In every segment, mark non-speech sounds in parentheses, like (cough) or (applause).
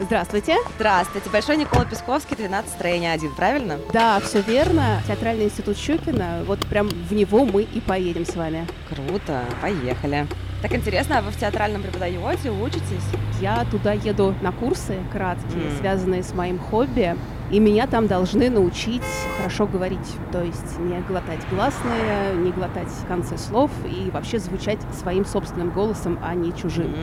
Здравствуйте. Здравствуйте. Большой Никола Песковский, 12 строение 1, правильно? Да, все верно. Театральный институт Щукина. Вот прям в него мы и поедем с вами. Круто. Поехали. Так интересно, а вы в театральном преподаете, учитесь? Я туда еду на курсы краткие, mm. связанные с моим хобби. И меня там должны научить хорошо говорить. То есть не глотать гласные, не глотать концы слов и вообще звучать своим собственным голосом, а не чужим.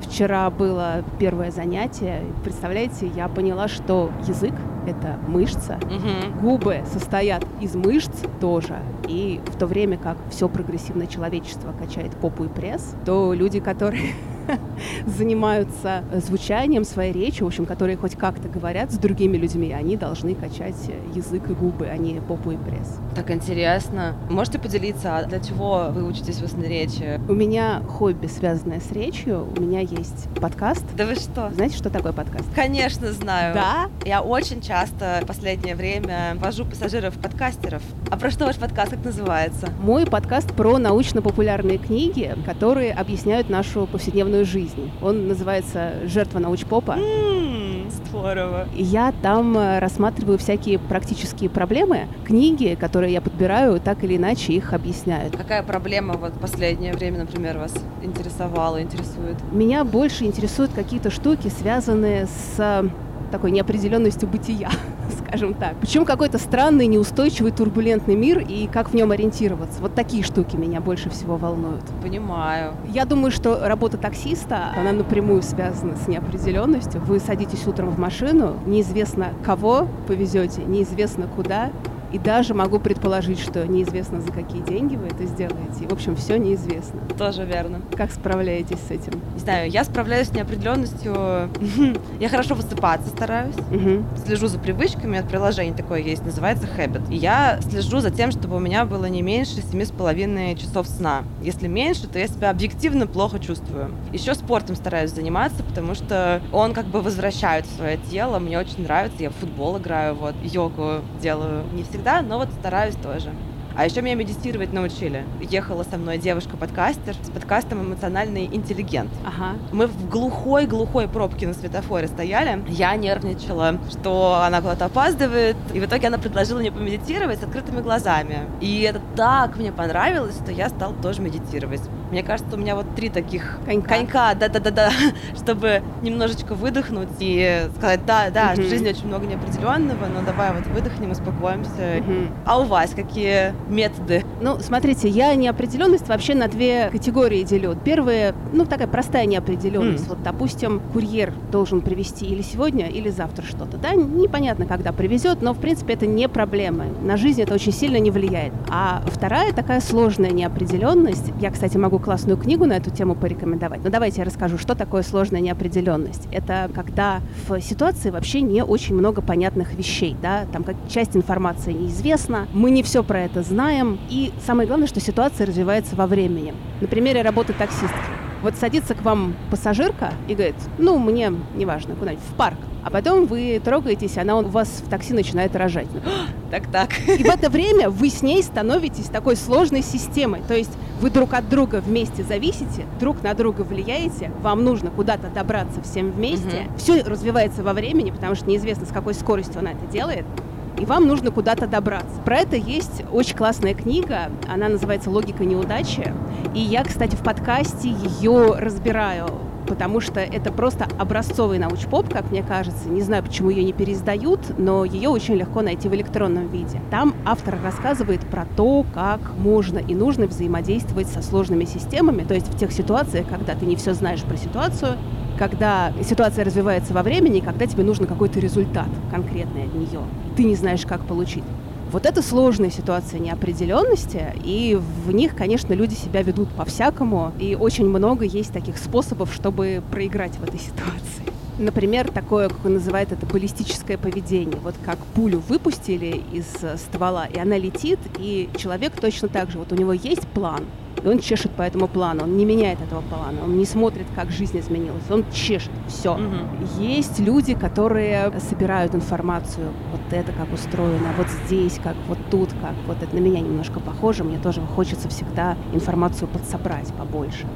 Вчера было первое занятие. Представляете, я поняла, что язык — это мышца, mm-hmm. губы состоят из мышц тоже. И в то время как все прогрессивное человечество качает попу и пресс, то люди, которые (laughs) занимаются звучанием своей речи, в общем, которые хоть как-то говорят с другими людьми, они должны качать язык и губы, а не попу и пресс. Так интересно. Можете поделиться, а для чего вы учитесь в устной речи? У меня хобби, связанное с речью. У меня есть подкаст. Да вы что? Знаете, что такое подкаст? Конечно, знаю. Да? Я очень часто в последнее время вожу пассажиров-подкастеров. А про что ваш подкаст, как называется? Мой подкаст про научно-популярные книги, которые объясняют нашу повседневную свою жизнь. Он называется «Жертва научпопа». Mm, здорово. И я там э, рассматриваю всякие практические проблемы. Книги, которые я подбираю, так или иначе их объясняют. Какая проблема вот в последнее время, например, вас интересовала, интересует? Меня больше интересуют какие-то штуки, связанные с такой неопределенностью бытия, (laughs) скажем так. Причем какой-то странный, неустойчивый, турбулентный мир и как в нем ориентироваться. Вот такие штуки меня больше всего волнуют. Понимаю. Я думаю, что работа таксиста, она напрямую связана с неопределенностью. Вы садитесь утром в машину, неизвестно кого повезете, неизвестно куда, и даже могу предположить, что неизвестно, за какие деньги вы это сделаете. И, в общем, все неизвестно. Тоже верно. Как справляетесь с этим? Не знаю, я справляюсь с неопределенностью. (laughs) я хорошо высыпаться стараюсь. Слежу за привычками. От приложения такое есть, называется Habit. И я слежу за тем, чтобы у меня было не меньше семи с половиной часов сна. Если меньше, то я себя объективно плохо чувствую. Еще спортом стараюсь заниматься, потому что он как бы возвращает свое тело. Мне очень нравится. Я в футбол играю, вот, йогу делаю. Не всегда всегда, но вот стараюсь тоже. А еще меня медитировать научили. Ехала со мной девушка-подкастер с подкастом «Эмоциональный интеллигент». Ага. Мы в глухой-глухой пробке на светофоре стояли. Я нервничала, что она куда-то опаздывает. И в итоге она предложила мне помедитировать с открытыми глазами. И это так мне понравилось, что я стала тоже медитировать. Мне кажется, у меня вот три таких конька, конька да-да-да-да, (laughs) чтобы немножечко выдохнуть и сказать, да, да, uh-huh. в жизни очень много неопределенного, но давай вот выдохнем, успокоимся. Uh-huh. А у вас какие методы? Ну, смотрите, я неопределенность вообще на две категории делю. Первая, ну, такая простая неопределенность. Mm. Вот, допустим, курьер должен привезти или сегодня, или завтра что-то. Да, непонятно, когда привезет, но, в принципе, это не проблема. На жизнь это очень сильно не влияет. А вторая такая сложная неопределенность. Я, кстати, могу классную книгу на эту тему порекомендовать. Но давайте я расскажу, что такое сложная неопределенность. Это когда в ситуации вообще не очень много понятных вещей, да, там как часть информации неизвестна, мы не все про это знаем, и самое главное, что ситуация развивается во времени. На примере работы таксистки. Вот садится к вам пассажирка и говорит, ну, мне неважно, куда-нибудь, в парк. А потом вы трогаетесь, она у вас в такси начинает рожать. (gasps) Так-так. И в это время вы с ней становитесь такой сложной системой. То есть вы друг от друга вместе зависите, друг на друга влияете, вам нужно куда-то добраться всем вместе. Угу. Все развивается во времени, потому что неизвестно, с какой скоростью она это делает и вам нужно куда-то добраться. Про это есть очень классная книга, она называется «Логика неудачи», и я, кстати, в подкасте ее разбираю потому что это просто образцовый научпоп, как мне кажется. Не знаю, почему ее не переиздают, но ее очень легко найти в электронном виде. Там автор рассказывает про то, как можно и нужно взаимодействовать со сложными системами, то есть в тех ситуациях, когда ты не все знаешь про ситуацию, когда ситуация развивается во времени, когда тебе нужен какой-то результат конкретный от нее. Ты не знаешь, как получить. Вот это сложная ситуация неопределенности, и в них, конечно, люди себя ведут по-всякому, и очень много есть таких способов, чтобы проиграть в этой ситуации. Например, такое, как он называет это, баллистическое поведение. Вот как пулю выпустили из ствола, и она летит, и человек точно так же. Вот у него есть план, И он чешет по этому плану, он не меняет этого плана, он не смотрит, как жизнь изменилась, он чешет, все. Угу. Есть люди, которые собирают информацию, вот это как устроено, вот здесь, как вот тут, как вот это на меня немножко похоже, мне тоже хочется всегда информацию подсобрать побольше.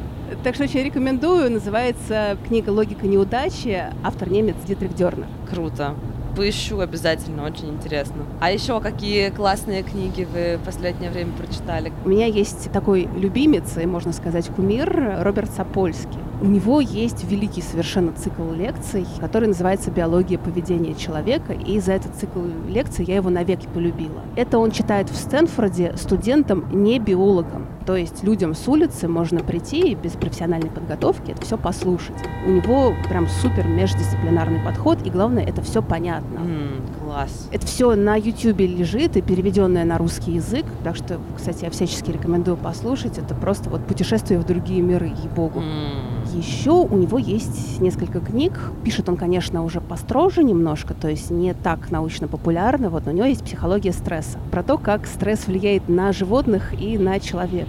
Так что очень рекомендую. Называется книга «Логика неудачи». Автор немец Дитрих Дернер. Круто поищу обязательно, очень интересно. А еще какие классные книги вы в последнее время прочитали? У меня есть такой любимец, и можно сказать кумир, Роберт Сапольский. У него есть великий совершенно цикл лекций, который называется «Биология поведения человека», и за этот цикл лекций я его навеки полюбила. Это он читает в Стэнфорде студентам, не биологам. То есть людям с улицы можно прийти и без профессиональной подготовки это все послушать. У него прям супер междисциплинарный подход, и главное, это все понятно. Mm, класс. Это все на YouTube лежит и переведенное на русский язык. Так что, кстати, я всячески рекомендую послушать. Это просто вот путешествие в другие миры, ей-богу. Mm. Еще у него есть несколько книг. Пишет он, конечно, уже построже немножко, то есть не так научно-популярно. Вот у него есть психология стресса. Про то, как стресс влияет на животных и на человека.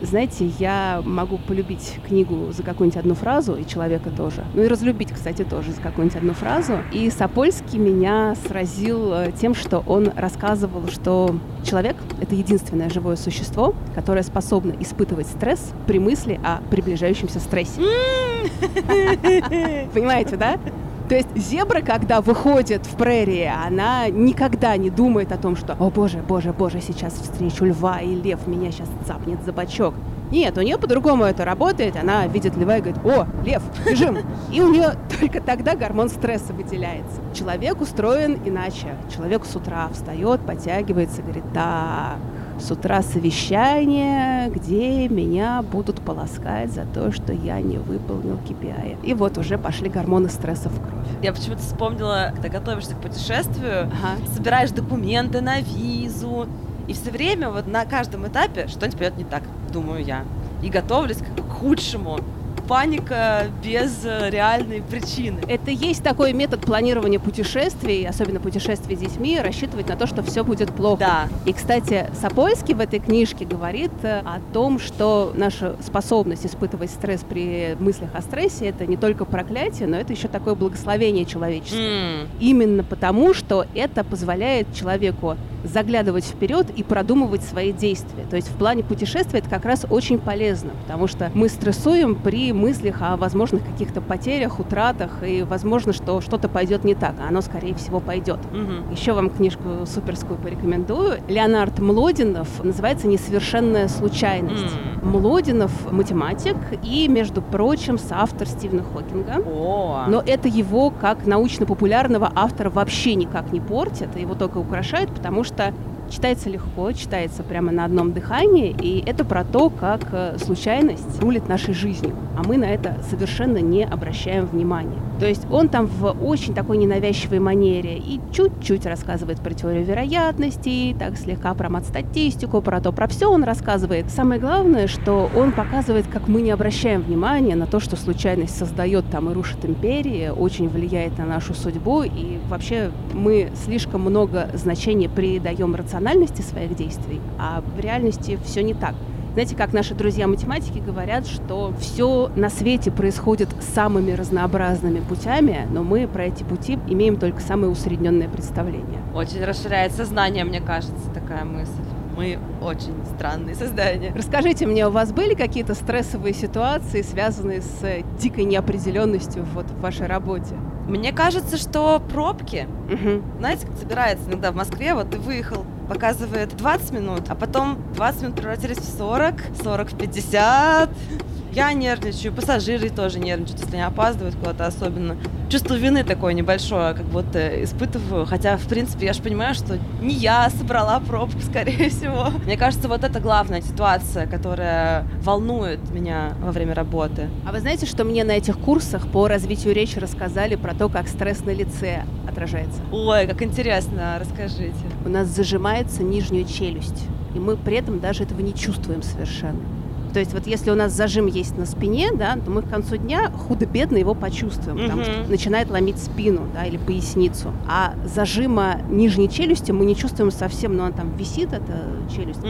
Знаете, я могу полюбить книгу за какую-нибудь одну фразу, и человека тоже. Ну и разлюбить, кстати, тоже за какую-нибудь одну фразу. И Сапольский меня сразил э, тем, что он рассказывал, что человек — это единственное живое существо, которое способно испытывать стресс при мысли о приближающемся стрессе. Понимаете, да? То есть зебра, когда выходит в прерии, она никогда не думает о том, что «О боже, боже, боже, сейчас встречу льва, и лев меня сейчас цапнет за бочок». Нет, у нее по-другому это работает. Она видит льва и говорит, о, лев, бежим. (laughs) И у нее только тогда гормон стресса выделяется. Человек устроен иначе. Человек с утра встает, подтягивается, говорит, так, с утра совещание, где меня будут полоскать за то, что я не выполнил KPI. И вот уже пошли гормоны стресса в кровь. Я почему-то вспомнила, когда готовишься к путешествию, ага. собираешь документы на визу, и все время вот на каждом этапе что-нибудь пойдет не так, думаю я. И готовлюсь к худшему паника без э, реальной причины. Это есть такой метод планирования путешествий, особенно путешествий с детьми, рассчитывать на то, что все будет плохо. Да. И, кстати, Сапольский в этой книжке говорит э, о том, что наша способность испытывать стресс при мыслях о стрессе это не только проклятие, но это еще такое благословение человечества. Mm. Именно потому, что это позволяет человеку заглядывать вперед и продумывать свои действия. То есть в плане путешествия это как раз очень полезно, потому что мы стрессуем при мыслях о возможных каких-то потерях, утратах, и возможно, что что-то пойдет не так, а оно, скорее всего, пойдет. Угу. Еще вам книжку суперскую порекомендую. Леонард Млодинов называется «Несовершенная случайность». Mm. Млодинов математик и, между прочим, соавтор Стивена Хокинга. О. Но это его как научно-популярного автора вообще никак не портит, его только украшает, потому что что Читается легко, читается прямо на одном дыхании, и это про то, как э, случайность рулит нашей жизнью, а мы на это совершенно не обращаем внимания. То есть он там в очень такой ненавязчивой манере и чуть-чуть рассказывает про теорию вероятностей, так слегка про мат-статистику, про то, про все он рассказывает. Самое главное, что он показывает, как мы не обращаем внимания на то, что случайность создает там и рушит империи, очень влияет на нашу судьбу, и вообще мы слишком много значения придаем рациональности рациональности своих действий, а в реальности все не так. Знаете, как наши друзья-математики говорят, что все на свете происходит самыми разнообразными путями, но мы про эти пути имеем только самое усредненное представление. Очень расширяет сознание, мне кажется, такая мысль. Мы очень странные создания. Расскажите мне, у вас были какие-то стрессовые ситуации, связанные с дикой неопределенностью вот в вашей работе? Мне кажется, что пробки, угу. знаете, как собирается иногда в Москве, вот ты выехал показывает 20 минут, а потом 20 минут превратились в 40, 40 в 50. Я нервничаю, пассажиры тоже нервничают, если они опаздывают куда-то особенно. Чувство вины такое небольшое, как будто испытываю. Хотя, в принципе, я же понимаю, что не я собрала пробку, (laughs) скорее всего. Мне кажется, вот это главная ситуация, которая волнует меня во время работы. А вы знаете, что мне на этих курсах по развитию речи рассказали про то, как стресс на лице отражается? Ой, как интересно, расскажите. У нас зажимается нижняя челюсть, и мы при этом даже этого не чувствуем совершенно. То есть вот если у нас зажим есть на спине, да, то мы к концу дня худо-бедно его почувствуем, потому что начинает ломить спину, да, или поясницу. А зажима нижней челюсти мы не чувствуем совсем, но она там висит, эта челюсть.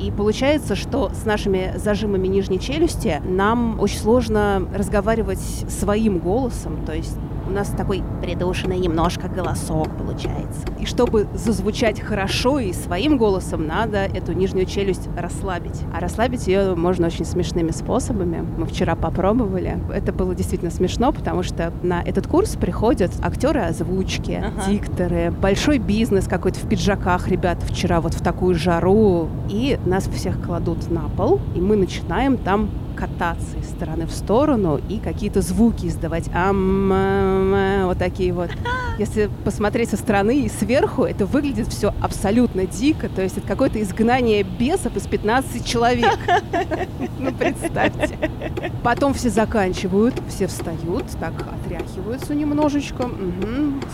И получается, что с нашими зажимами нижней челюсти нам очень сложно разговаривать своим голосом, то есть у нас такой придушенный немножко голосок получается. И чтобы зазвучать хорошо и своим голосом, надо эту нижнюю челюсть расслабить. А расслабить ее можно очень смешными способами. Мы вчера попробовали. Это было действительно смешно, потому что на этот курс приходят актеры озвучки, ага. дикторы, большой бизнес какой-то в пиджаках, ребята, вчера вот в такую жару. И нас всех кладут на пол, и мы начинаем там кататься из стороны в сторону и какие-то звуки издавать. Ам, вот такие вот. (laughs) Если посмотреть со стороны и сверху, это выглядит все абсолютно дико. То есть это какое-то изгнание бесов из 15 человек. (laughs) Ну, представьте. Потом все заканчивают, все встают, так отряхиваются немножечко,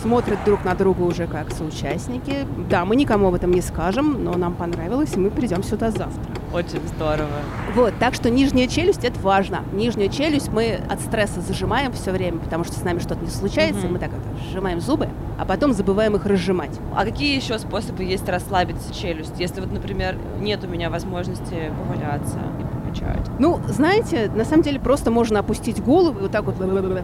смотрят друг на друга уже как соучастники. Да, мы никому об этом не скажем, но нам понравилось, и мы придем сюда завтра. Очень здорово. Вот, так что нижняя челюсть это важно. Нижнюю челюсть мы от стресса зажимаем все время, потому что с нами что-то не случается, угу. мы так это, сжимаем зубы, а потом забываем их разжимать. А какие еще способы есть расслабить челюсть, если вот, например, нет у меня возможности поваляться отвечать? Ну, знаете, на самом деле просто можно опустить голову, вот так вот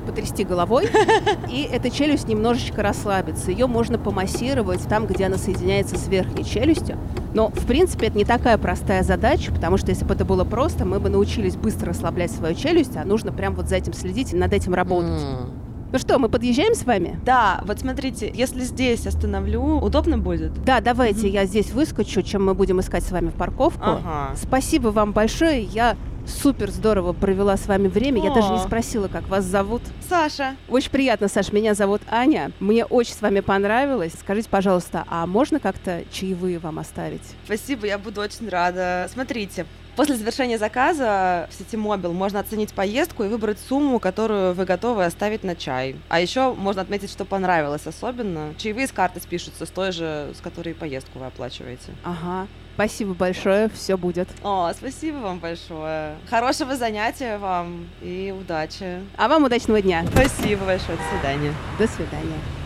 потрясти головой, (laughs) и эта челюсть немножечко расслабится. Ее можно помассировать там, где она соединяется с верхней челюстью. Но, в принципе, это не такая простая задача, потому что если бы это было просто, мы бы научились быстро расслаблять свою челюсть, а нужно прям вот за этим следить и над этим работать. Mm. Ну что, мы подъезжаем с вами? Да, вот смотрите, если здесь остановлю, удобно будет? Да, давайте mm-hmm. я здесь выскочу, чем мы будем искать с вами в парковку. Ага. Спасибо вам большое. Я супер здорово провела с вами время. О. Я даже не спросила, как вас зовут. Саша. Очень приятно, Саша. Меня зовут Аня. Мне очень с вами понравилось. Скажите, пожалуйста, а можно как-то чаевые вам оставить? Спасибо, я буду очень рада. Смотрите, После завершения заказа в сети Мобил можно оценить поездку и выбрать сумму, которую вы готовы оставить на чай. А еще можно отметить, что понравилось особенно. Чаевые с карты спишутся с той же, с которой поездку вы оплачиваете. Ага. Спасибо большое, все будет. О, спасибо вам большое. Хорошего занятия вам и удачи. А вам удачного дня. Спасибо большое, до свидания. До свидания.